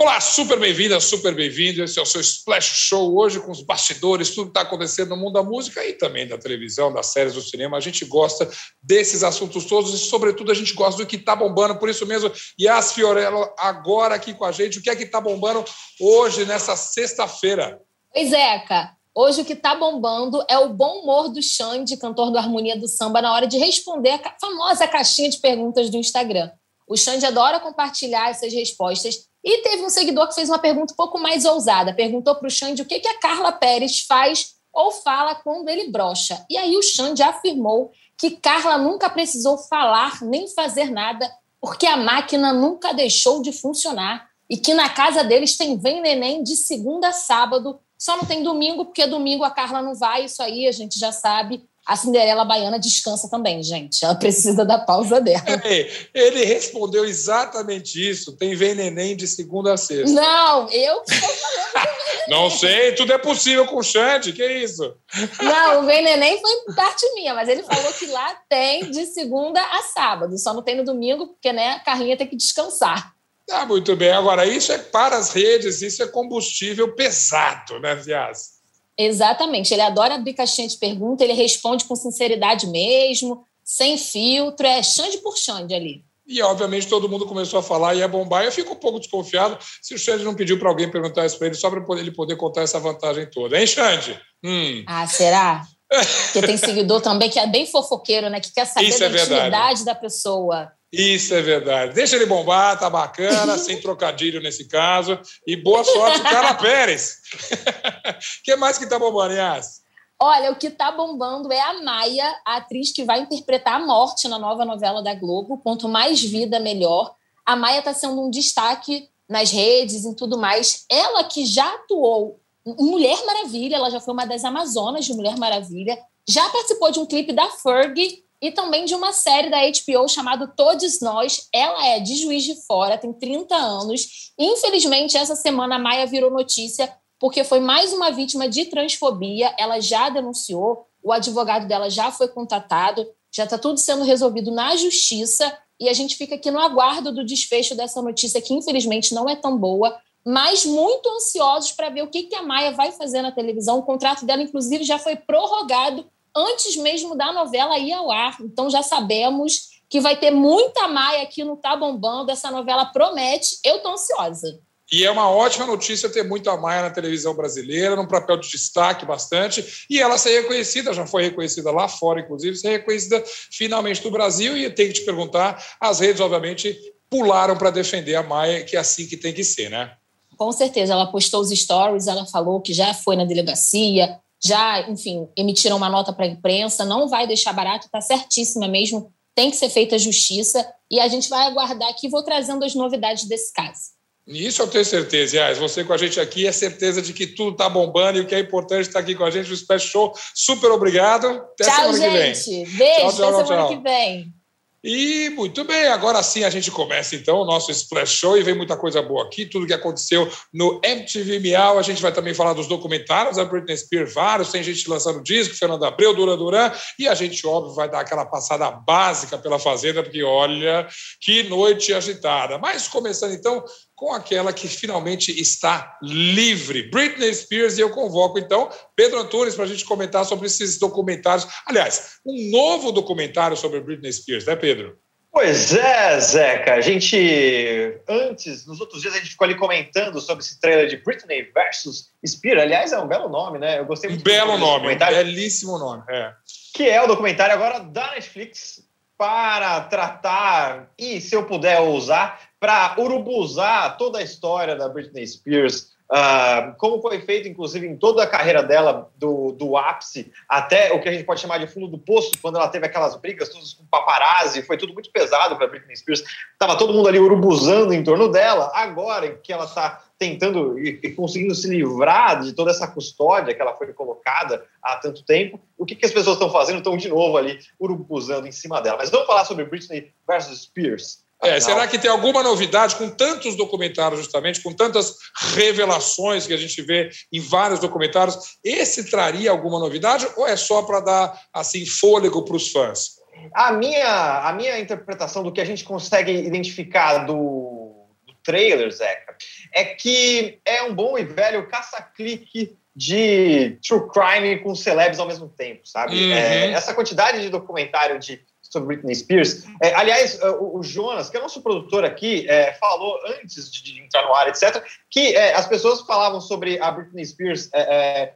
Olá, super bem-vinda, super bem-vindo. Esse é o seu Splash Show hoje com os bastidores, tudo que está acontecendo no mundo da música e também da televisão, das séries, do cinema. A gente gosta desses assuntos todos e, sobretudo, a gente gosta do que está bombando. Por isso mesmo, Yas Fiorello agora aqui com a gente. O que é que está bombando hoje, nessa sexta-feira? Pois é, Eka. Hoje o que está bombando é o bom humor do Xande, cantor do Harmonia do Samba, na hora de responder a famosa caixinha de perguntas do Instagram. O Xande adora compartilhar essas respostas e teve um seguidor que fez uma pergunta um pouco mais ousada. Perguntou para o Xande o que, que a Carla Pérez faz ou fala quando ele brocha. E aí o Xande afirmou que Carla nunca precisou falar nem fazer nada porque a máquina nunca deixou de funcionar e que na casa deles tem vem neném de segunda a sábado, só não tem domingo porque domingo a Carla não vai, isso aí a gente já sabe a Cinderela Baiana descansa também, gente. Ela precisa da pausa dela. É, ele respondeu exatamente isso. Tem vem neném de segunda a sexta. Não, eu estou falando. Não sei, tudo é possível com o Xande, que isso? Não, o vem neném foi parte minha, mas ele falou que lá tem de segunda a sábado. Só não tem no domingo, porque né, a Carlinha tem que descansar. Ah, muito bem. Agora, isso é para as redes, isso é combustível pesado, né, Vias? Exatamente. Ele adora abrir caixinha de pergunta, ele responde com sinceridade mesmo, sem filtro, é Xande por Xande ali. E, obviamente, todo mundo começou a falar e é bombar. Eu fico um pouco desconfiado se o Xande não pediu para alguém perguntar isso para ele, só para ele poder contar essa vantagem toda. Hein, Xande? Hum. Ah, será? Porque tem seguidor também que é bem fofoqueiro, né? Que quer saber isso da é intimidade da pessoa. Isso é verdade. Deixa ele bombar, tá bacana, sem trocadilho nesse caso. E boa sorte, Carla Pérez. O que mais que tá bombando, Yas? Olha, o que tá bombando é a Maia, a atriz que vai interpretar a morte na nova novela da Globo. Quanto mais vida, melhor. A Maia tá sendo um destaque nas redes e tudo mais. Ela que já atuou em Mulher Maravilha, ela já foi uma das Amazonas de Mulher Maravilha, já participou de um clipe da Ferg e também de uma série da HBO chamada Todos Nós. Ela é de Juiz de Fora, tem 30 anos. Infelizmente, essa semana a Maia virou notícia porque foi mais uma vítima de transfobia. Ela já denunciou, o advogado dela já foi contatado, já está tudo sendo resolvido na justiça e a gente fica aqui no aguardo do desfecho dessa notícia que infelizmente não é tão boa, mas muito ansiosos para ver o que, que a Maia vai fazer na televisão. O contrato dela, inclusive, já foi prorrogado antes mesmo da novela ir ao ar. Então já sabemos que vai ter muita Maia aqui no Tá Bombando. Essa novela promete. Eu estou ansiosa. E é uma ótima notícia ter muita Maia na televisão brasileira, num papel de destaque bastante, e ela ser reconhecida, já foi reconhecida lá fora, inclusive, ser reconhecida finalmente no Brasil. E tem que te perguntar: as redes, obviamente, pularam para defender a Maia, que é assim que tem que ser, né? Com certeza, ela postou os stories, ela falou que já foi na delegacia, já, enfim, emitiram uma nota para a imprensa, não vai deixar barato, está certíssima mesmo, tem que ser feita justiça e a gente vai aguardar aqui, vou trazendo as novidades desse caso. Isso eu tenho certeza, Yas. Você com a gente aqui é certeza de que tudo está bombando e o que é importante está aqui com a gente no Special Show. Super obrigado. Até tchau, semana gente. que vem. Beijo, tchau, tchau, até semana que vem. E muito bem, agora sim a gente começa então o nosso Splash Show e vem muita coisa boa aqui, tudo que aconteceu no MTV Miau. A gente vai também falar dos documentários da Britney Spears, vários, tem gente lançando disco, Fernando Abreu, Dura Duran, e a gente, óbvio, vai dar aquela passada básica pela Fazenda, porque olha que noite agitada. Mas começando então com aquela que finalmente está livre, Britney Spears, e eu convoco então Pedro Antunes para a gente comentar sobre esses documentários. Aliás, um novo documentário sobre Britney Spears, né, Pedro? Pois é, Zeca. A gente, antes, nos outros dias, a gente ficou ali comentando sobre esse trailer de Britney versus Spears. Aliás, é um belo nome, né? Eu gostei muito. Um belo nome, um belíssimo nome. É. Que é o documentário agora da Netflix para tratar, e se eu puder ousar, para urubuzar toda a história da Britney Spears, uh, como foi feito, inclusive, em toda a carreira dela, do, do ápice até o que a gente pode chamar de fundo do poço, quando ela teve aquelas brigas todas com paparazzi, foi tudo muito pesado para Britney Spears. Tava todo mundo ali urubuzando em torno dela. Agora que ela está tentando e, e, conseguindo se livrar de toda essa custódia que ela foi colocada há tanto tempo, o que, que as pessoas estão fazendo? Estão de novo ali urubuzando em cima dela. Mas vamos falar sobre Britney versus Spears. É, será que tem alguma novidade com tantos documentários, justamente, com tantas revelações que a gente vê em vários documentários? Esse traria alguma novidade ou é só para dar assim fôlego para os fãs? A minha, a minha interpretação do que a gente consegue identificar do, do trailer, Zeca, é que é um bom e velho caça-clique de true crime com celebs ao mesmo tempo, sabe? Uhum. É, essa quantidade de documentário de sobre Britney Spears. É, aliás, o, o, Jonas, que é nosso produtor aqui, é, falou antes de, entrar no ar, etc., que é, as pessoas falavam sobre a Britney Spears é, é,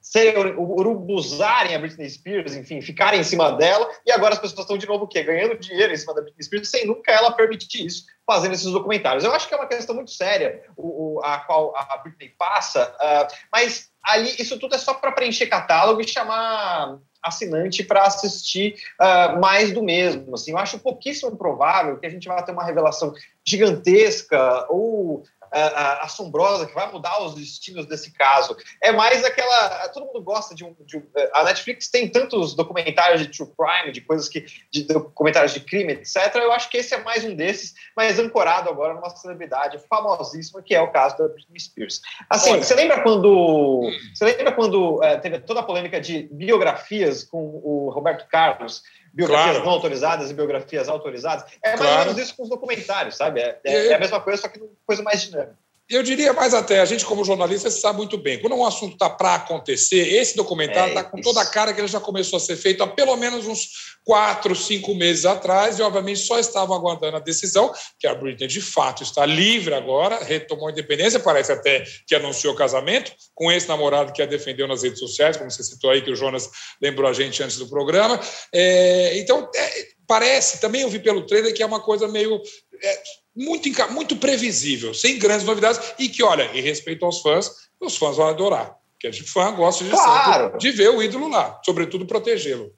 serem, urubuzarem a Britney Spears, enfim, ficarem em cima dela, e agora as pessoas estão de novo o quê? Ganhando dinheiro em cima da Britney Spears, sem nunca ela permitir isso, fazendo esses documentários. Eu acho que é uma questão muito séria o, o a qual a Britney passa, uh, mas ali isso tudo é só para preencher catálogo e chamar assinante para assistir uh, mais do mesmo. Assim, eu acho pouquíssimo provável que a gente vá ter uma revelação gigantesca ou uh, assombrosa que vai mudar os destinos desse caso. É mais aquela. Todo mundo gosta de um, de um, A Netflix tem tantos documentários de true crime, de coisas que. de documentários de crime, etc. Eu acho que esse é mais um desses, mas ancorado agora numa celebridade famosíssima, que é o caso da Britney Spears. Assim, Olha. você lembra quando. Você lembra quando uh, teve toda a polêmica de biografias com o Roberto Carlos? Biografias claro. não autorizadas e biografias autorizadas. É mais claro. ou menos isso com os documentários, sabe? É, é, é a mesma coisa, só que coisa mais dinâmica. Eu diria mais até, a gente como jornalista sabe muito bem, quando um assunto está para acontecer, esse documentário está é com toda a cara que ele já começou a ser feito há pelo menos uns quatro, cinco meses atrás, e obviamente só estavam aguardando a decisão, que a Britney de fato está livre agora, retomou a independência, parece até que anunciou casamento com esse namorado que a defendeu nas redes sociais, como você citou aí, que o Jonas lembrou a gente antes do programa. É, então, é, parece, também eu vi pelo trailer que é uma coisa meio. É, muito, muito previsível, sem grandes novidades, e que, olha, em respeito aos fãs, os fãs vão adorar. Porque a gente fã gosta de, claro. de ver o ídolo lá, sobretudo protegê-lo.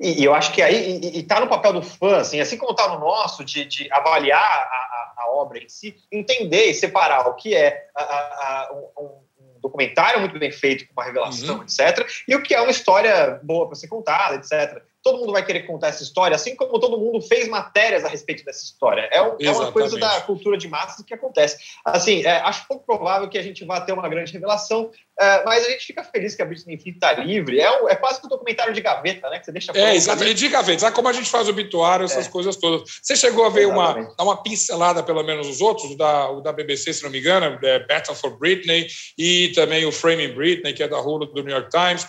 E, e, eu acho que aí está no papel do fã, assim, assim como está no nosso, de, de avaliar a, a, a, obra em si, entender e separar o que é a, um, um, documentário muito bem feito, com uma revelação, uhum. etc., e o que é uma história boa para ser contada, etc todo mundo vai querer contar essa história, assim como todo mundo fez matérias a respeito dessa história. É, um, é uma coisa da cultura de massas que acontece. Assim, é, acho pouco provável que a gente vá ter uma grande revelação, é, mas a gente fica feliz que a Britney Spears está livre. É, um, é quase um documentário de gaveta, né? Que você deixa. É, exatamente, de gaveta. Sabe como a gente faz o obituário, essas é. coisas todas. Você chegou a ver uma, uma pincelada, pelo menos, os outros, o da, o da BBC, se não me engano, é Battle for Britney, e também o Framing Britney, que é da Hulu do New York Times.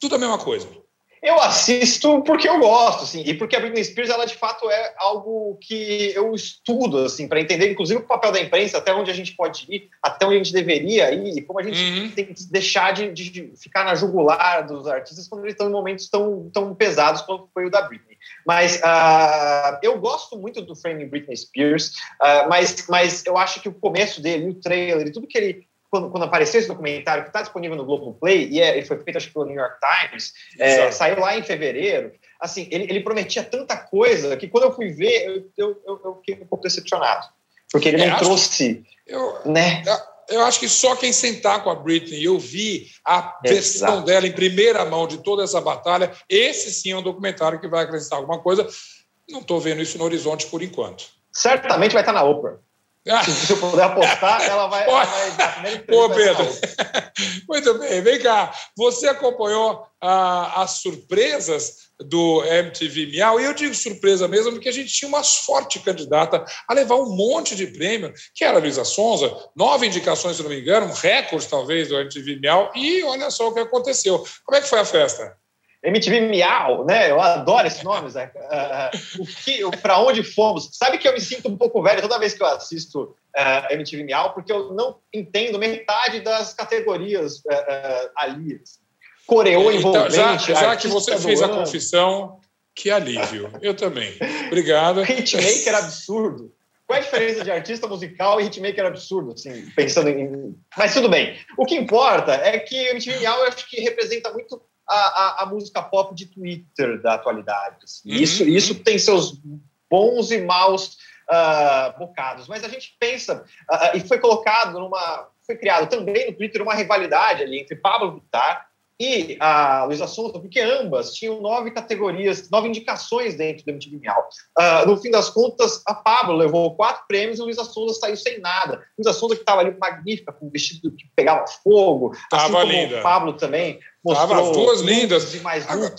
Tudo a mesma coisa. Eu assisto porque eu gosto, assim, e porque a Britney Spears, ela de fato é algo que eu estudo, assim, para entender, inclusive, o papel da imprensa, até onde a gente pode ir, até onde a gente deveria ir, e como a gente uhum. tem que deixar de, de, ficar na jugular dos artistas quando eles estão em momentos tão, tão pesados quanto foi o da Britney. Mas uh, eu gosto muito do Framing Britney Spears, uh, mas, mas eu acho que o começo dele, o trailer e tudo que ele quando, quando apareceu esse documentário, que está disponível no Globoplay, e, é, e foi feito, acho que pelo New York Times, é, saiu lá em fevereiro, assim, ele, ele, prometia tanta coisa que quando eu fui ver, eu, eu, eu, eu fiquei um pouco decepcionado. Porque ele é, não trouxe... Eu, né? eu acho que só quem sentar com a Britney e ouvir a versão Exato. dela em primeira mão de toda essa batalha, esse sim é um documentário que vai acrescentar alguma coisa. Não estou vendo isso no horizonte por enquanto. Certamente vai estar na Oprah. Se eu puder apostar, ela vai, ela vai Pô, Pedro. Muito bem, vem cá. Você acompanhou ah, as surpresas do MTV Miau, e eu digo surpresa mesmo, porque a gente tinha uma forte candidata a levar um monte de prêmio, que era a Luísa Sonza, nove indicações, se não me engano, um recorde talvez do MTV Miau, e olha só o que aconteceu. Como é que foi a festa? MTV Miau, né? Eu adoro esse nome, Zé. Uh, o que, para onde fomos? Sabe que eu me sinto um pouco velho toda vez que eu assisto uh, é, MTV Miau, porque eu não entendo metade das categorias uh, ali. Coreô então, envolvente. Já, já que você fez a confissão, que alívio. Eu também. Obrigado. Hitmaker absurdo. Qual é a diferença de artista musical e hitmaker absurdo, assim, pensando em... Mas tudo bem. O que importa é que o MTV Miau, eu acho que representa muito a, a, a música pop de Twitter da atualidade. Assim. Uhum. Isso, isso tem seus bons e maus uh, bocados. Mas a gente pensa, uh, e foi colocado numa. Foi criado também no Twitter uma rivalidade ali entre Pablo Vittar e a Luísa Sonza, porque ambas tinham nove categorias, nove indicações dentro do MTV Miau. Uh, no fim das contas, a Pablo levou quatro prêmios e a Luísa Sonza saiu sem nada. Luísa Sonza que estava ali magnífica, com um vestido que pegava fogo. Tava assim linda. o Pablo também. Mostrou Tava as duas lindas. Mais Agora,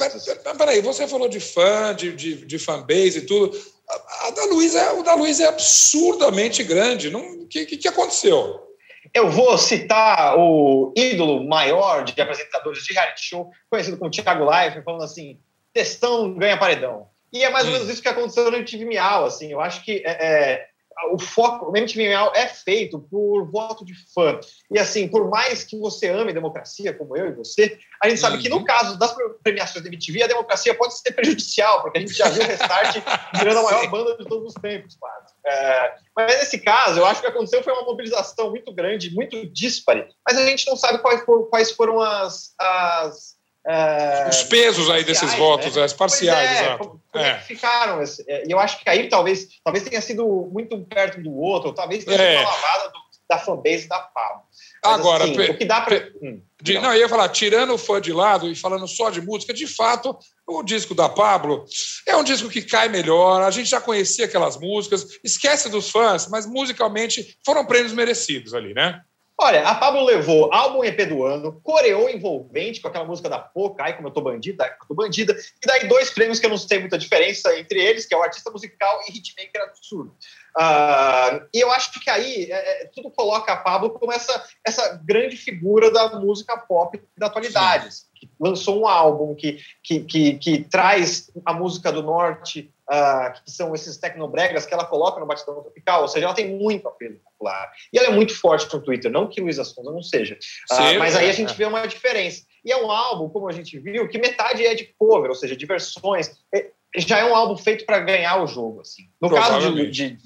peraí, você falou de fã, de, de, de fanbase e tudo. A, a da Luísa, o da Luísa é absurdamente grande. O que, que, que aconteceu? Eu vou citar o ídolo maior de apresentadores de reality show, conhecido como Thiago Life, falando assim: testão ganha paredão. E é mais ou menos isso que aconteceu no MTV Miau, assim. Eu acho que é, é o foco, o MTV Miau é feito por voto de fã. E assim, por mais que você ame democracia, como eu e você, a gente sabe que no uhum. caso das premiações da MTV, a democracia pode ser prejudicial, porque a gente já viu o Restart virando a maior banda de todos os tempos, quase. É, mas nesse caso, eu acho que o que aconteceu foi uma mobilização muito grande, muito dispare, mas a gente não sabe quais foram, quais foram as, as é, os pesos aí desses votos, né? as parciais, é, exato. Como, como é. que ficaram? É, e eu acho que aí talvez, talvez tenha sido muito perto do outro, ou talvez tenha sido uma lavada do, da fanbase da Pablo. Agora, assim, o que dá para. Hum, de, não, eu ia falar, tirando o fã de lado e falando só de música, de fato, o disco da Pablo é um disco que cai melhor. A gente já conhecia aquelas músicas, esquece dos fãs, mas musicalmente foram prêmios merecidos ali, né? Olha, a Pablo levou álbum EP do ano, coreou envolvente com aquela música da Poca, ai como eu tô bandida, ai como eu tô bandida, e daí dois prêmios que eu não sei muita diferença entre eles, que é o artista musical e hitmaker absurdo. Uh, e eu acho que aí é, é, tudo coloca a Pablo como essa, essa grande figura da música pop da atualidade. Que lançou um álbum que, que, que, que traz a música do norte uh, que são esses tecnobregas que ela coloca no batidão tropical, ou seja, ela tem muito apelo popular. E ela é muito forte no Twitter, não que Luísa Sonza não seja. Uh, mas aí a gente vê uma diferença. E é um álbum, como a gente viu, que metade é de cover, ou seja, de versões. É, já é um álbum feito para ganhar o jogo. Assim. No caso de, de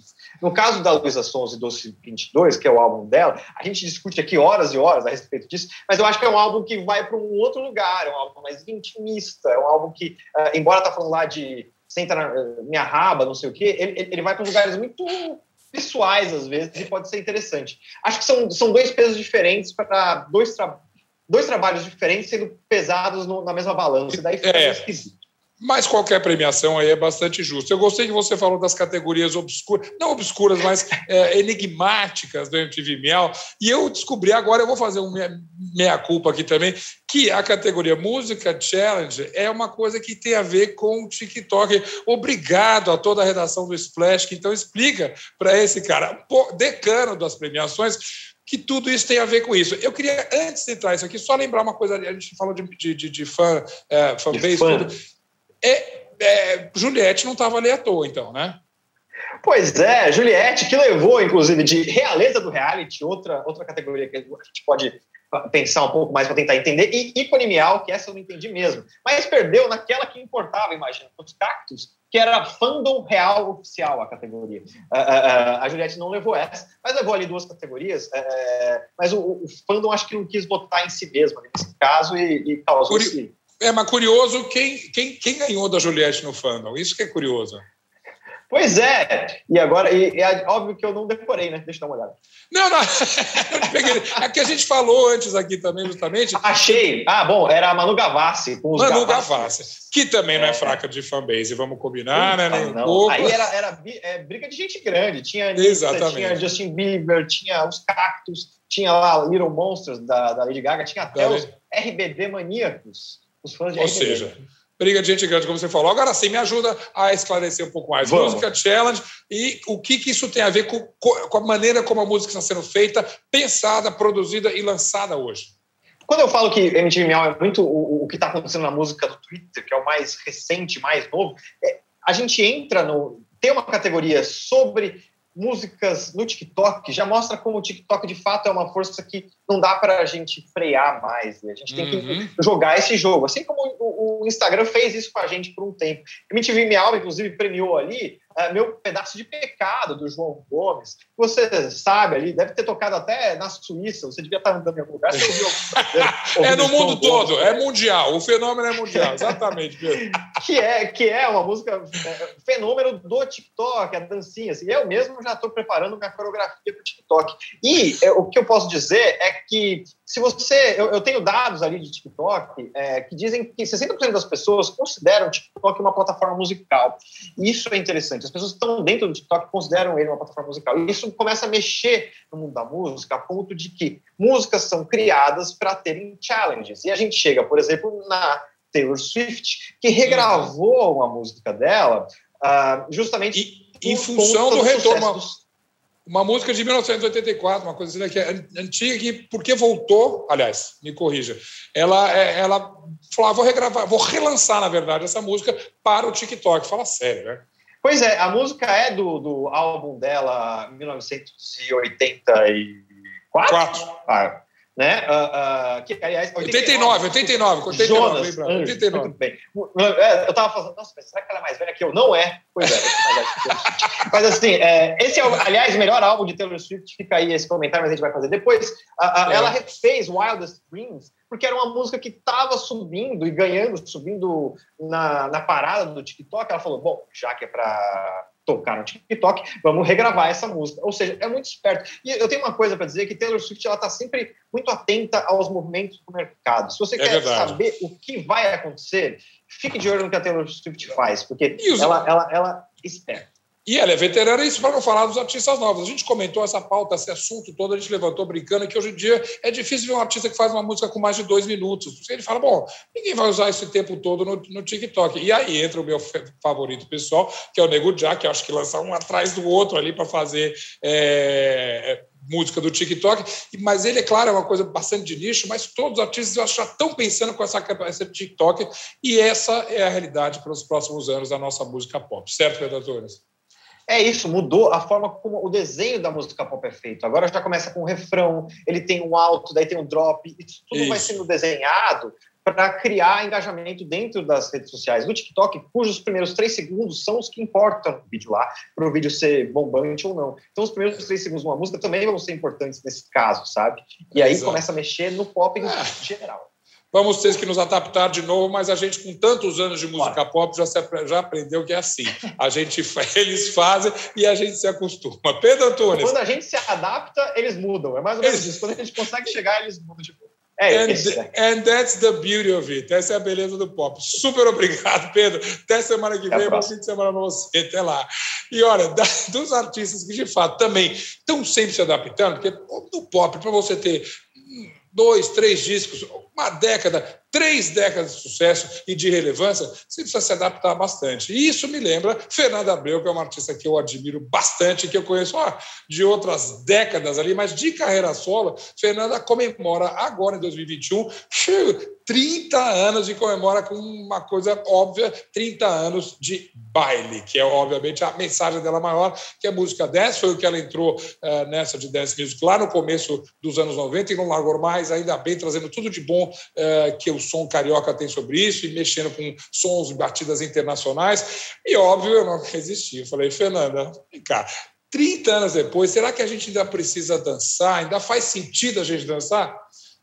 no caso da Luísa Sonza e Doce 22, que é o álbum dela, a gente discute aqui horas e horas a respeito disso, mas eu acho que é um álbum que vai para um outro lugar, é um álbum mais intimista, é um álbum que, uh, embora tá falando lá de senta na minha raba, não sei o quê, ele, ele vai para lugares muito pessoais, às vezes, e pode ser interessante. Acho que são, são dois pesos diferentes para dois, tra dois trabalhos diferentes sendo pesados no, na mesma balança, e daí fica é. esquisito. Mas qualquer premiação aí é bastante justa. Eu gostei que você falou das categorias obscuras, não obscuras, mas é, enigmáticas do MTV Miau. E eu descobri agora, eu vou fazer um meia-culpa aqui também, que a categoria Música Challenge é uma coisa que tem a ver com o TikTok. Obrigado a toda a redação do Splash, que então explica para esse cara, decano das premiações, que tudo isso tem a ver com isso. Eu queria, antes de entrar isso aqui, só lembrar uma coisa, a gente falou de, de, de, de fã, é, fanbase, tudo é, é, Juliette não estava ali à toa, então, né? Pois é, Juliette, que levou, inclusive, de realeza do reality, outra, outra categoria que a gente pode pensar um pouco mais para tentar entender, e ícone miau, que essa eu não entendi mesmo. Mas perdeu naquela que importava, imagina, os cactos, que era fandom real oficial a categoria. Uh, uh, uh, a Juliette não levou essa, mas levou ali duas categorias. mas o, o, fandom acho que não quis botar em si mesmo nesse caso e, e causou esse é, mas curioso quem, quem, quem ganhou da Juliette no fandom. Isso que é curioso. Pois é. E agora, e, é óbvio que eu não decorei, né? Deixa eu dar uma olhada. Não, não. é que a gente falou antes aqui também, justamente. Achei. Ah, bom, era a Manu Gavassi. Com os Manu Gavassi. Que também não é, é fraca de fanbase, vamos combinar, né? Nem um pouco. Aí era, era é, briga de gente grande. Tinha, Exatamente. tinha Justin Bieber, tinha os Cactus, tinha lá Little Monsters da, da Lady Gaga, tinha até os RBD maníacos os fãs de Ou seja, briga de gente grande, como você falou. Agora sim, me ajuda a esclarecer um pouco mais. Vamos. Música Challenge e o que, que isso tem a ver com, com a maneira como a música está sendo feita, pensada, produzida e lançada hoje. Quando eu falo que MTV Miau é muito o, o que está acontecendo na música do Twitter, que é o mais recente, mais novo, é, a gente entra no. Tem uma categoria sobre músicas no TikTok já mostra como o TikTok de fato é uma força que não dá para a gente frear mais. Né? A gente tem uhum. que jogar esse jogo. Assim como o, o, Instagram fez isso com a gente por um tempo. MTV Miau, inclusive, premiou ali é, Meu Pedaço de Pecado, do João Gomes. Você sabe ali, deve ter tocado até na Suíça, você devia estar andando em algum lugar, você ouviu É no mundo todo, é mundial, o fenômeno é mundial, exatamente. que, é, que é uma música, é, fenômeno do TikTok, a dancinha. Assim, eu mesmo já estou preparando minha coreografia para o TikTok. E é, o que eu posso dizer é que se você. Eu, eu tenho dados ali de TikTok é, que dizem que 60% das pessoas consideram o TikTok uma plataforma musical. E isso é interessante. As pessoas que estão dentro do TikTok consideram ele uma plataforma musical. E isso começa a mexer no mundo da música, a ponto de que músicas são criadas para terem challenges. E a gente chega, por exemplo, na Taylor Swift, que regravou uma música dela uh, justamente. E, em função do retorno uma música de 1984, uma coisa assim, que é antiga, que porque voltou, aliás, me corrija, ela, é, ela falou, ah, vou regravar, vou relançar, na verdade, essa música para o TikTok. Fala sério, né? Pois é, a música é do, do álbum dela, 1984. Quatro. Ah, né? Uh, uh, que, aliás, 89, 89, 89, Jonas, 89, 89. Muito bem. É, eu tava falando, nossa, será que ela é mais velha que eu? Não é. Pois é, mas assim, é, esse é, aliás, o melhor álbum de Taylor Swift, fica aí esse comentário, mas a gente vai fazer depois. Uh, é. Ela refez Wildest Dreams, porque era uma música que estava subindo e ganhando, subindo na, na parada do TikTok. Ela falou, bom, já que é para tocar no TikTok, vamos regravar essa música. Ou seja, é muito esperto. E eu tenho uma coisa para dizer, que Taylor Swift ela está sempre muito atenta aos movimentos do mercado. Se você é quer verdade. saber o que vai acontecer, fique de olho no que a Taylor Swift faz, porque ela, ela, ela espera. E ela é veterana, isso para não falar dos artistas novos. A gente comentou essa pauta, esse assunto todo, a gente levantou brincando que hoje em dia é difícil ver um artista que faz uma música com mais de dois minutos. Porque ele fala, bom, ninguém vai usar esse tempo todo no, no TikTok. E aí entra o meu favorito pessoal, que é o Nego Jack, que acho que lança um atrás do outro ali para fazer é, música do TikTok. Mas ele, é claro, é uma coisa bastante de nicho, mas todos os artistas eu acho já estão pensando com essa capacidade de TikTok. E essa é a realidade para os próximos anos da nossa música pop. Certo, redatores? É isso, mudou a forma como o desenho da música pop é feito. Agora já começa com o refrão, ele tem um alto, daí tem um drop, isso tudo isso. vai sendo desenhado para criar engajamento dentro das redes sociais. No TikTok, cujos primeiros três segundos são os que importam no vídeo lá, para o vídeo ser bombante ou não. Então, os primeiros três segundos de uma música também vão ser importantes nesse caso, sabe? E aí Exato. começa a mexer no pop em ah. geral. Vamos ter que nos adaptar de novo, mas a gente, com tantos anos de música Bora. pop, já, se, já aprendeu que é assim. A gente, eles fazem e a gente se acostuma. Pedro Antunes. Quando a gente se adapta, eles mudam. É mais ou menos eles... isso. Quando a gente consegue chegar, eles mudam de tipo, é and, isso. and that's the beauty of it. Essa é a beleza do pop. Super obrigado, Pedro. Até semana que vem. Bom fim de semana para você. Até lá. E olha, da, dos artistas que de fato também estão sempre se adaptando, porque no pop, para você ter dois, três discos, uma década, três décadas de sucesso e de relevância, você precisa se adaptar bastante. E isso me lembra Fernanda Abreu, que é uma artista que eu admiro bastante, que eu conheço de outras décadas ali, mas de carreira solo, Fernanda comemora agora, em 2021, 30 anos e comemora com uma coisa óbvia, 30 anos de baile, que é obviamente a mensagem dela maior, que é música dance, foi o que ela entrou uh, nessa de dance music lá no começo dos anos 90 e não largou mais, ainda bem, trazendo tudo de bom uh, que o som carioca tem sobre isso e mexendo com sons e batidas internacionais. E óbvio, eu não resisti. Eu falei, Fernanda, vem cá, 30 anos depois, será que a gente ainda precisa dançar? Ainda faz sentido a gente dançar?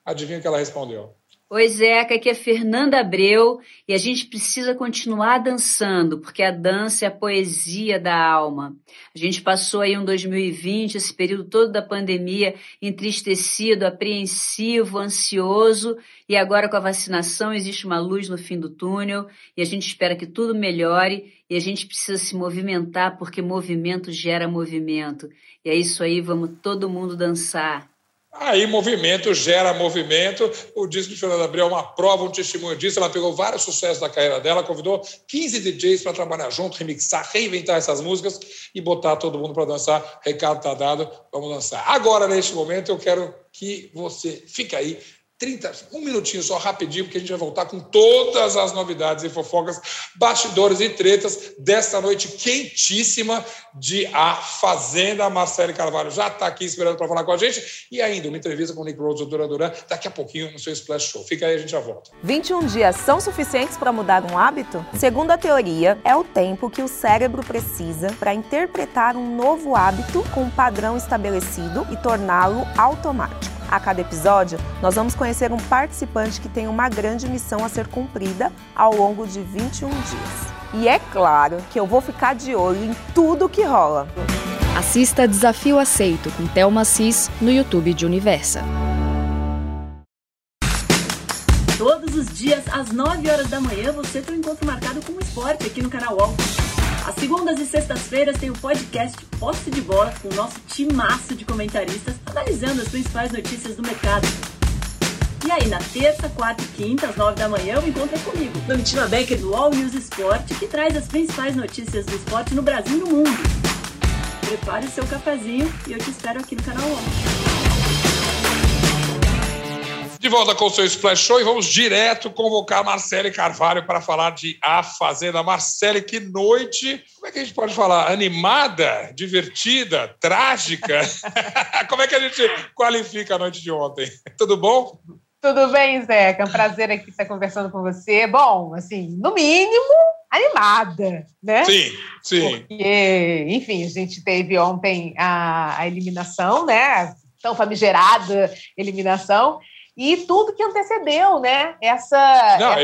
Adivinha o que ela respondeu? Oi, Zeca, aqui é Fernanda Abreu e a gente precisa continuar dançando, porque a dança é a poesia da alma. A gente passou aí um 2020, esse período todo da pandemia, entristecido, apreensivo, ansioso, e agora com a vacinação existe uma luz no fim do túnel e a gente espera que tudo melhore e a gente precisa se movimentar, porque movimento gera movimento. E é isso aí, vamos todo mundo dançar. Aí movimento gera movimento. O disco de Fernanda Abreu é uma prova, um testemunho disso. Ela pegou vários sucessos da carreira dela, convidou 15 DJs para trabalhar junto, remixar, reinventar essas músicas e botar todo mundo para dançar. Recado está dado, vamos dançar. Agora, neste momento, eu quero que você fique aí 30, um minutinho só, rapidinho, porque a gente vai voltar com todas as novidades e fofocas, bastidores e tretas desta noite quentíssima de A Fazenda. Marcelo Carvalho já está aqui esperando para falar com a gente. E ainda uma entrevista com o Nick Rhodes e o Duran Duran daqui a pouquinho no seu Splash Show. Fica aí, a gente já volta. 21 dias são suficientes para mudar um hábito? Segundo a teoria, é o tempo que o cérebro precisa para interpretar um novo hábito com um padrão estabelecido e torná-lo automático. A cada episódio, nós vamos conhecer um participante que tem uma grande missão a ser cumprida ao longo de 21 dias. E é claro que eu vou ficar de olho em tudo que rola. Assista Desafio Aceito com Thelma Cis no YouTube de Universa. Todos os dias, às 9 horas da manhã, você tem um encontro marcado com o esporte aqui no canal UOL. Às segundas e sextas-feiras tem o podcast Posse de Bola com o nosso timaço de comentaristas analisando as principais notícias do mercado. E aí, na terça, quarta e quinta, às nove da manhã, o encontro comigo, Domitila Becker, do All News Esporte, que traz as principais notícias do esporte no Brasil e no mundo. Prepare o seu cafezinho e eu te espero aqui no canal. De volta com o seu Splash Show e vamos direto convocar a Marcele Carvalho para falar de A Fazenda. Marcele, que noite, como é que a gente pode falar? Animada, divertida, trágica? como é que a gente qualifica a noite de ontem? Tudo bom? Tudo bem, Zeca? É um prazer aqui estar conversando com você. Bom, assim, no mínimo, animada, né? Sim, sim. Porque, enfim, a gente teve ontem a, a eliminação, né? Tão famigerada eliminação e tudo que antecedeu, né? Essa. Não, essa,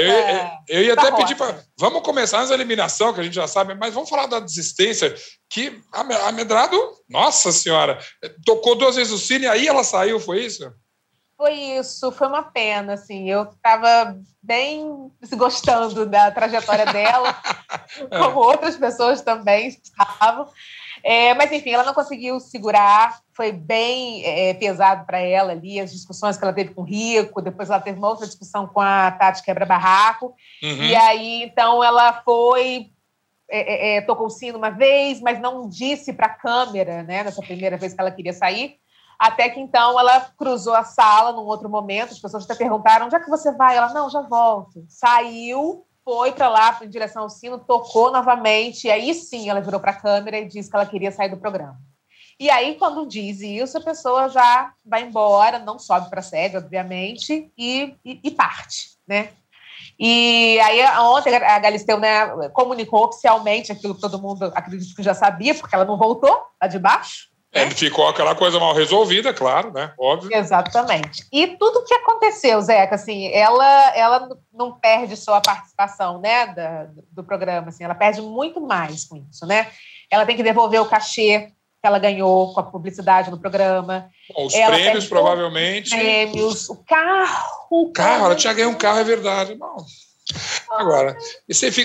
eu, eu, ia até pedir para. Vamos começar da eliminação, que a gente já sabe, mas vamos falar da desistência, que a Medrado, nossa senhora, tocou duas vezes o cine, aí ela saiu, foi isso? Foi isso, foi uma pena, assim, eu estava bem gostando da trajetória dela, como outras pessoas também estavam, é, mas, enfim, ela não conseguiu segurar, foi bem é, pesado para ela ali, as discussões que ela teve com o Rico, depois ela teve uma outra discussão com a Tati Quebra-Barraco, uhum. e aí, então, ela foi, é, é, é tocou o sino uma vez, mas não disse para a câmera, né, nessa primeira vez que ela queria sair, até que então ela cruzou a sala num outro momento, as pessoas até perguntaram, onde é que você vai? Ela, não, já volto. Saiu, foi para lá, em direção ao sino, tocou novamente, e aí sim ela virou para a câmera e disse que ela queria sair do programa. E aí, quando diz isso, a pessoa já vai embora, não sobe para a sede, obviamente, e, e, e, parte, né? E aí, ontem, a Galisteu né, comunicou oficialmente aquilo que todo mundo acredito que já sabia, porque ela não voltou lá de baixo, é, ele ficou aquela coisa mal resolvida, claro, né? Óbvio. Exatamente. E tudo que aconteceu, Zeca, assim, ela, ela não perde só a participação, né, da, do programa, assim, ela perde muito mais com isso, né? Ela tem que devolver o cachê que ela ganhou com a publicidade no programa. Bom, os ela prêmios, provavelmente. Prêmios, o carro. O carro, ela tinha ganho um carro, é verdade. Não. Agora,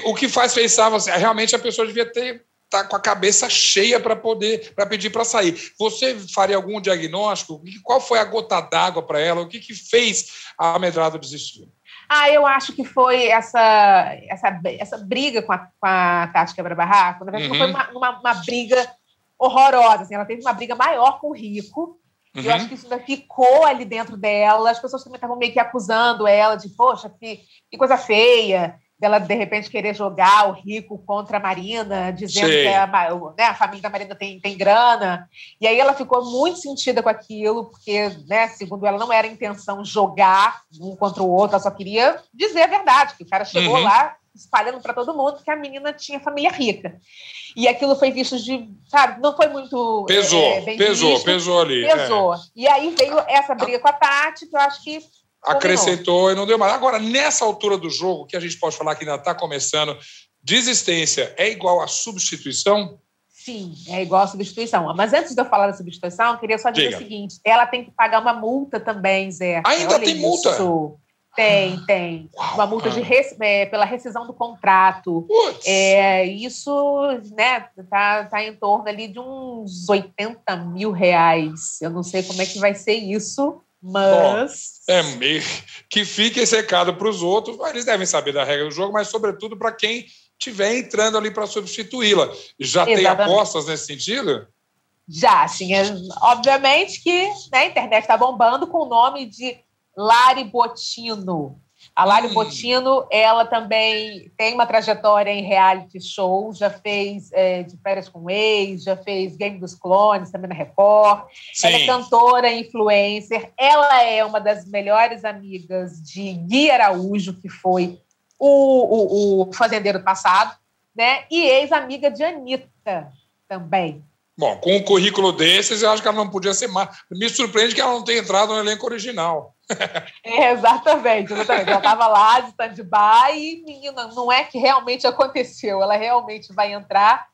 o que faz pensar você, realmente a pessoa devia ter está com a cabeça cheia para poder para pedir para sair. Você faria algum diagnóstico? Qual foi a gota d'água para ela? O que, que fez a Medrado desistir? Ah, eu acho que foi essa, essa, essa briga com a, com a Tati Quebra-Barraco. Na verdade, uhum. foi uma, uma, uma, briga horrorosa. Assim, ela teve uma briga maior com o Rico. Uhum. Eu acho que isso ainda ficou ali dentro dela. As pessoas também estavam meio que acusando ela de, poxa, que, que coisa feia dela de repente querer jogar o rico contra a Marina, dizendo Sim. que a, né, a, família da Marina tem, tem grana. E aí ela ficou muito sentida com aquilo, porque, né, segundo ela, não era a intenção jogar um contra o outro, ela só queria dizer a verdade, que o cara chegou uhum. lá espalhando para todo mundo que a menina tinha família rica. E aquilo foi visto de, sabe, não foi muito. Pesou, é, pesou, visto, pesou ali. Pesou. É. E aí veio essa briga com a Tati, que eu acho que acrescentou e não deu mais. Agora, nessa altura do jogo, que a gente pode falar que ainda está começando, desistência é igual a substituição? Sim, é igual a substituição. Mas antes de eu falar da substituição, eu queria só dizer Diga. o seguinte: ela tem que pagar uma multa também, Zé. Ainda Olha tem isso. multa? Tem, tem. Uau, uma multa de res, é, pela rescisão do contrato. É, isso né, tá, tá em torno ali de uns 80 mil reais. Eu não sei como é que vai ser isso, mas. Bom, é meio que fique esse recado para os outros. Eles devem saber da regra do jogo, mas, sobretudo, para quem estiver entrando ali para substituí-la. Já Exatamente. tem apostas nesse sentido? Já, sim. É, obviamente que né, a internet está bombando com o nome de Lari Botino. A Lari. Botino, ela também tem uma trajetória em reality show, já fez é, De Férias com Ex, já fez Game dos Clones, também na Record. Sim. Ela é cantora, influencer. Ela é uma das melhores amigas de Gui Araújo, que foi o, o, o fazendeiro passado, né? E ex-amiga de Anitta também. Bom, com um currículo desses, eu acho que ela não podia ser mais. Me surpreende que ela não tenha entrado no elenco original. É, exatamente, exatamente. Ela estava lá de stand-by e, menina, não é que realmente aconteceu, ela realmente vai entrar.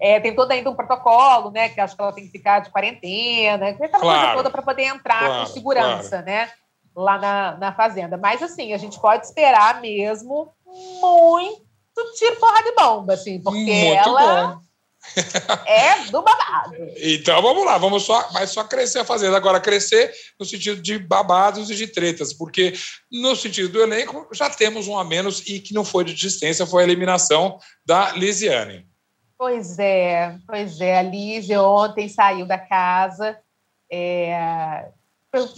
É, tem todo ainda um protocolo, né? Que acho que ela tem que ficar de quarentena, aquela claro, coisa toda para poder entrar claro, com segurança, claro. né? Lá na, na fazenda. Mas assim, a gente pode esperar mesmo muito tiro porra de bomba, assim, porque muito ela. Bom é do babado. Então vamos lá, vamos só, mas só crescer a fazenda. Agora, crescer no sentido de babados e de tretas, porque no sentido do elenco já temos um a menos e que não foi de distância, foi a eliminação da Lisiane. Pois é, pois é. A Lise ontem saiu da casa. É,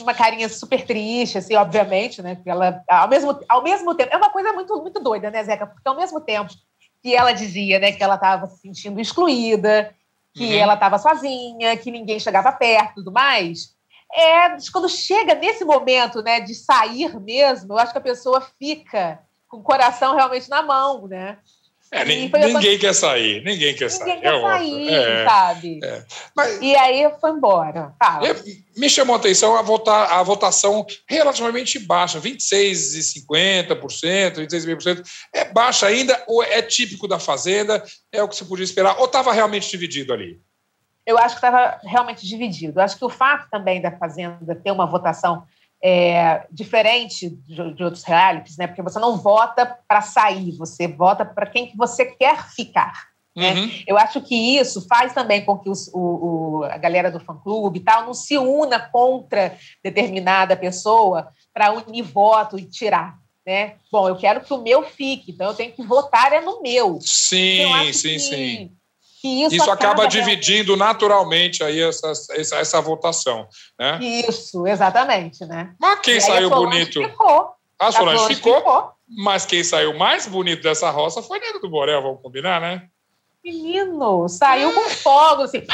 uma carinha super triste, assim, obviamente, né? Porque ela, ao mesmo, ao mesmo tempo, é uma coisa muito, muito doida, né, Zeca? Porque ao mesmo tempo que ela dizia né, que ela estava se sentindo excluída, que uhum. ela estava sozinha, que ninguém chegava perto e tudo mais. É, quando chega nesse momento né, de sair mesmo, eu acho que a pessoa fica com o coração realmente na mão, né? É, ninguém quer sair, ninguém quer sair. Ninguém quer é sair, é, sabe? É. Mas, e aí foi embora. Fala. Me chamou a atenção a, votar, a votação relativamente baixa, 26,50%, 26,5%. É baixa ainda ou é típico da Fazenda? É o que se podia esperar? Ou estava realmente dividido ali? Eu acho que estava realmente dividido. Acho que o fato também da Fazenda ter uma votação é, diferente de, de, outros realities, né? Porque você não vota para sair, você vota para quem que você quer ficar. Né? Uhum. Eu acho que isso faz também com que os, o, o, a galera do fã-clube e tal não se una contra determinada pessoa para unir voto e tirar. Né? Bom, eu quero que o meu fique, então eu tenho que votar é no meu. Sim, sim, que, sim isso, isso acaba, acaba dividindo naturalmente aí essa, essa, essa, votação, né? Isso, exatamente, né? Mas quem saiu bonito? Ficou. A Solange ficou, ficou, mas quem saiu mais bonito dessa roça foi Nego do Borel, vamos combinar, né? Menino, saiu com fogo, assim,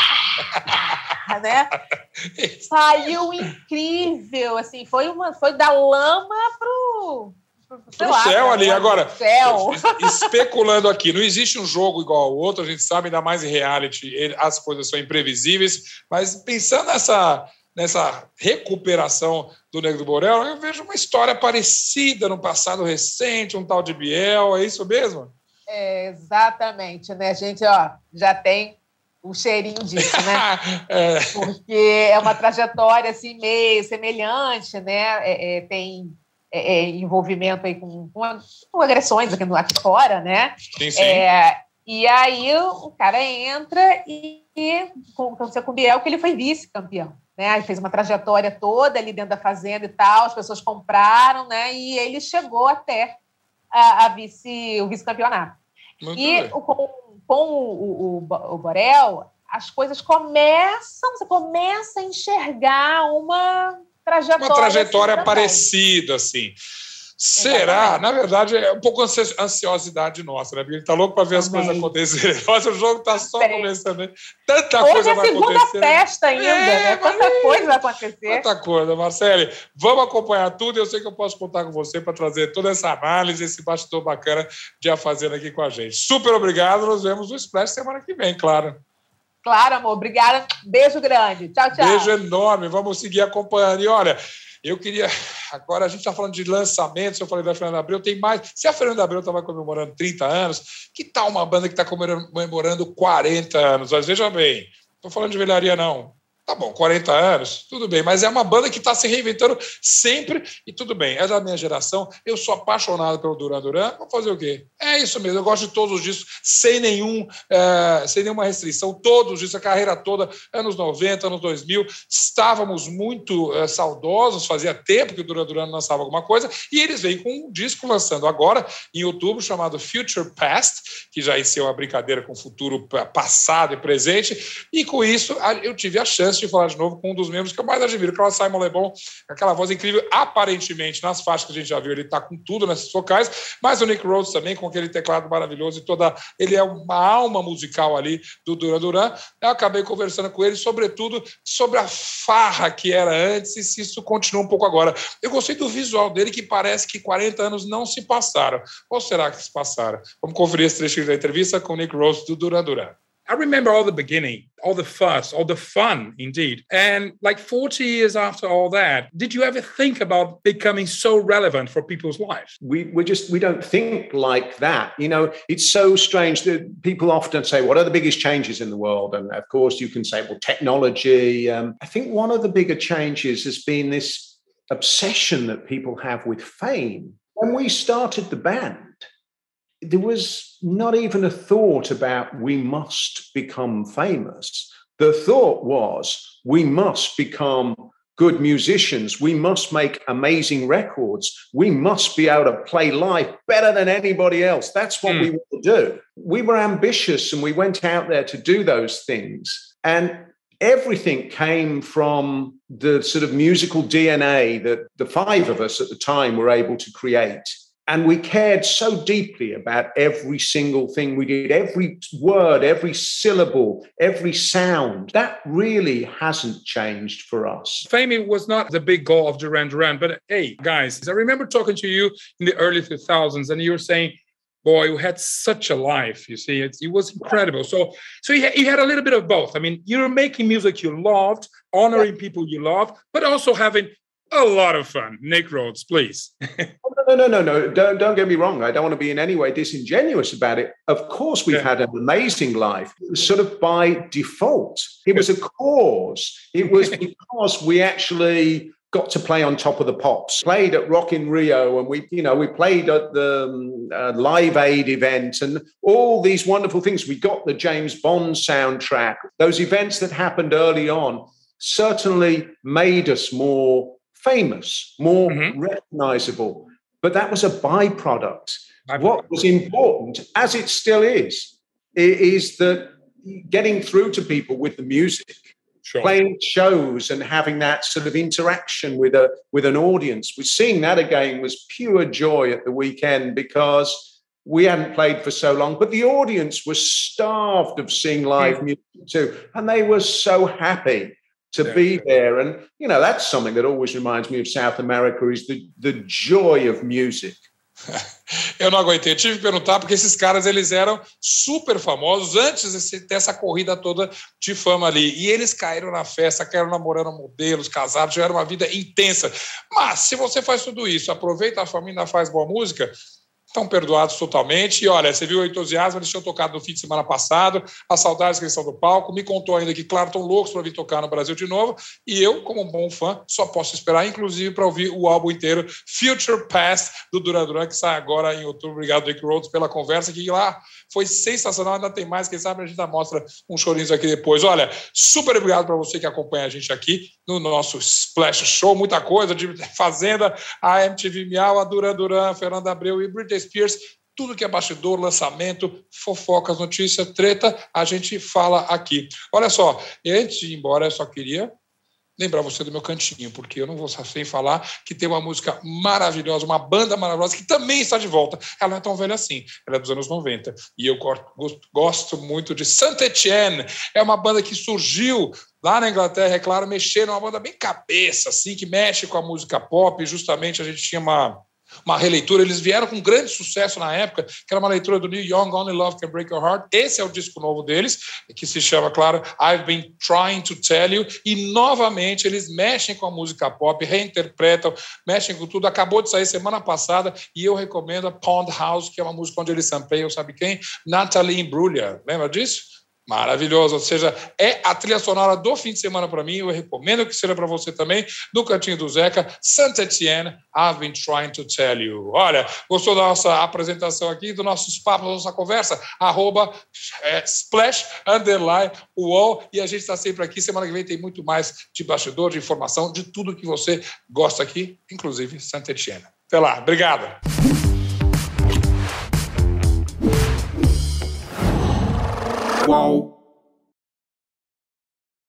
né? Saiu incrível, assim, foi uma, foi da lama pro pro lá, céu ali. Agora, céu. especulando aqui, não existe um jogo igual ao outro, a gente sabe, ainda mais em reality, as coisas são imprevisíveis, mas pensando nessa, nessa recuperação do Negro do Borel, eu vejo uma história parecida no passado recente, um tal de Biel, é isso mesmo? É, exatamente, né? A gente ó, já tem o cheirinho disso, né? é. Porque é uma trajetória assim meio semelhante, né? É, é, tem é, é, envolvimento aí com, com, com, agressões aqui, aqui fora, né? Sim, sim. É, e aí o cara entra e, e aconteceu com o Biel que ele foi vice-campeão. Né? Ele fez uma trajetória toda ali dentro da fazenda e tal, as pessoas compraram, né? E ele chegou até a, a vice, o vice-campeonato. E o, com, com o, o, o Borel, as coisas começam, você começa a enxergar uma trajetória. Uma trajetória assim, parecida, assim. Será? Exatamente. Na verdade, é um pouco ansiosidade nossa, né? Porque a gente tá louco para ver as coisas acontecerem. Nossa, o jogo tá só começando. Né? Tanta Hoje coisa é vai acontecer. segunda festa ainda, é, né? Tanta é, coisa vai acontecer. Tanta coisa. Marcele, vamos acompanhar tudo. Eu sei que eu posso contar com você para trazer toda essa análise, esse bastidor bacana de a fazenda aqui com a gente. Super obrigado. Nos vemos no Splash semana que vem, claro. Claro, amor. Obrigada. Beijo grande. Tchau, tchau. Beijo enorme. Vamos seguir acompanhando. E olha, eu queria. Agora a gente está falando de lançamentos. Eu falei da Fernanda Abreu, tem mais. Se a Fernanda Abreu estava comemorando 30 anos, que tal uma banda que está comemorando 40 anos? Mas veja bem, estou falando de velharia, não. Tá bom, 40 anos, tudo bem, mas é uma banda que está se reinventando sempre e tudo bem. É da minha geração, eu sou apaixonado pelo Duran Duran, vou fazer o quê? É isso mesmo, eu gosto de todos os discos, sem, nenhum, é, sem nenhuma restrição, todos os discos, a carreira toda, anos 90, anos 2000, estávamos muito é, saudosos, fazia tempo que o Duran Duran lançava alguma coisa, e eles vêm com um disco lançando agora, em outubro, chamado Future Past, que já ser uma brincadeira com o futuro passado e presente, e com isso eu tive a chance falar de novo com um dos membros que eu mais admiro, que é o Simon Le Bon, aquela voz incrível, aparentemente, nas faixas que a gente já viu, ele está com tudo nesses focais, mas o Nick Rhodes também, com aquele teclado maravilhoso e toda. Ele é uma alma musical ali do Duran Duran. Eu acabei conversando com ele, sobretudo, sobre a farra que era antes e se isso continua um pouco agora. Eu gostei do visual dele, que parece que 40 anos não se passaram. Ou será que se passaram? Vamos conferir esse trecho da entrevista com o Nick Rhodes do Duran Duran. I remember all the beginning, all the fuss, all the fun, indeed. And like 40 years after all that, did you ever think about becoming so relevant for people's lives? We, we just, we don't think like that. You know, it's so strange that people often say, what are the biggest changes in the world? And of course, you can say, well, technology. Um, I think one of the bigger changes has been this obsession that people have with fame. When we started the band, there was not even a thought about we must become famous. The thought was we must become good musicians. We must make amazing records. We must be able to play live better than anybody else. That's what mm. we want to do. We were ambitious and we went out there to do those things. And everything came from the sort of musical DNA that the five of us at the time were able to create. And we cared so deeply about every single thing we did, every word, every syllable, every sound. That really hasn't changed for us. Fame was not the big goal of Duran Duran, but hey, guys, I remember talking to you in the early 2000s, and you were saying, boy, you had such a life. You see, it, it was incredible. So, so you, you had a little bit of both. I mean, you're making music you loved, honoring people you love, but also having a lot of fun. Nick Rhodes, please. no, no, no, no. Don't don't get me wrong. I don't want to be in any way disingenuous about it. Of course, we've yeah. had an amazing life. It was sort of by default. It was a cause. It was because we actually got to play on top of the pops. Played at Rock in Rio, and we, you know, we played at the um, uh, Live Aid event, and all these wonderful things. We got the James Bond soundtrack. Those events that happened early on certainly made us more famous, more mm-hmm. recognizable. But that was a byproduct. byproduct. What was important, as it still is, is that getting through to people with the music, sure. playing shows and having that sort of interaction with a with an audience. Was seeing that again was pure joy at the weekend because we hadn't played for so long, but the audience was starved of seeing live mm. music too, and they were so happy to yeah. be there. And, you know, that's something that always reminds me of South America is the, the joy of music. Eu não aguentei, eu tive que perguntar porque esses caras eles eram super famosos antes de ter essa corrida toda de fama ali. E eles caíram na festa, caíram namorando modelos, casados, já era uma vida intensa. Mas se você faz tudo isso, aproveita a família, faz boa música, estão perdoados totalmente. E olha, você viu o entusiasmo, eles tinham tocado no fim de semana passado, as saudades que eles estão do palco. Me contou ainda que, claro, estão loucos para vir tocar no Brasil de novo. E eu, como um bom fã, só posso esperar, inclusive, para ouvir o álbum inteiro Future Past do Duran Duran, que sai agora em outubro. Obrigado, Rick Rhodes, pela conversa, que lá foi sensacional. Ainda tem mais, quem sabe a gente mostra um chorinho aqui depois. Olha, super obrigado para você que acompanha a gente aqui no nosso Splash Show. Muita coisa de Fazenda, a MTV Miau, a Duran Duran, Fernanda Abreu e Britney Spears, tudo que é bastidor, lançamento, fofocas, notícia, treta, a gente fala aqui. Olha só, antes de ir embora, eu só queria lembrar você do meu cantinho, porque eu não vou sem falar que tem uma música maravilhosa, uma banda maravilhosa que também está de volta. Ela não é tão velha assim, ela é dos anos 90. E eu gosto muito de Saint Etienne. É uma banda que surgiu lá na Inglaterra, é claro, mexendo, uma banda bem cabeça, assim, que mexe com a música pop. Justamente a gente tinha uma uma releitura. Eles vieram com grande sucesso na época, que era uma leitura do Neil Young, Only Love Can Break Your Heart. Esse é o disco novo deles, que se chama, claro, I've Been Trying to Tell You. E novamente eles mexem com a música pop, reinterpretam, mexem com tudo. Acabou de sair semana passada e eu recomendo a Pond House, que é uma música onde eles sampleiam, sabe quem? Natalie Imbruglia. Lembra disso? Maravilhoso, ou seja, é a trilha sonora do fim de semana para mim. Eu recomendo que seja para você também, no Cantinho do Zeca, Saint Etienne, I've been trying to tell you. Olha, gostou da nossa apresentação aqui, do nossos papos, da nossa conversa? Arroba é, splash, underline, UOL, e a gente está sempre aqui. Semana que vem tem muito mais de bastidor, de informação, de tudo que você gosta aqui, inclusive Saint Etienne. Até lá, obrigado. Whoa.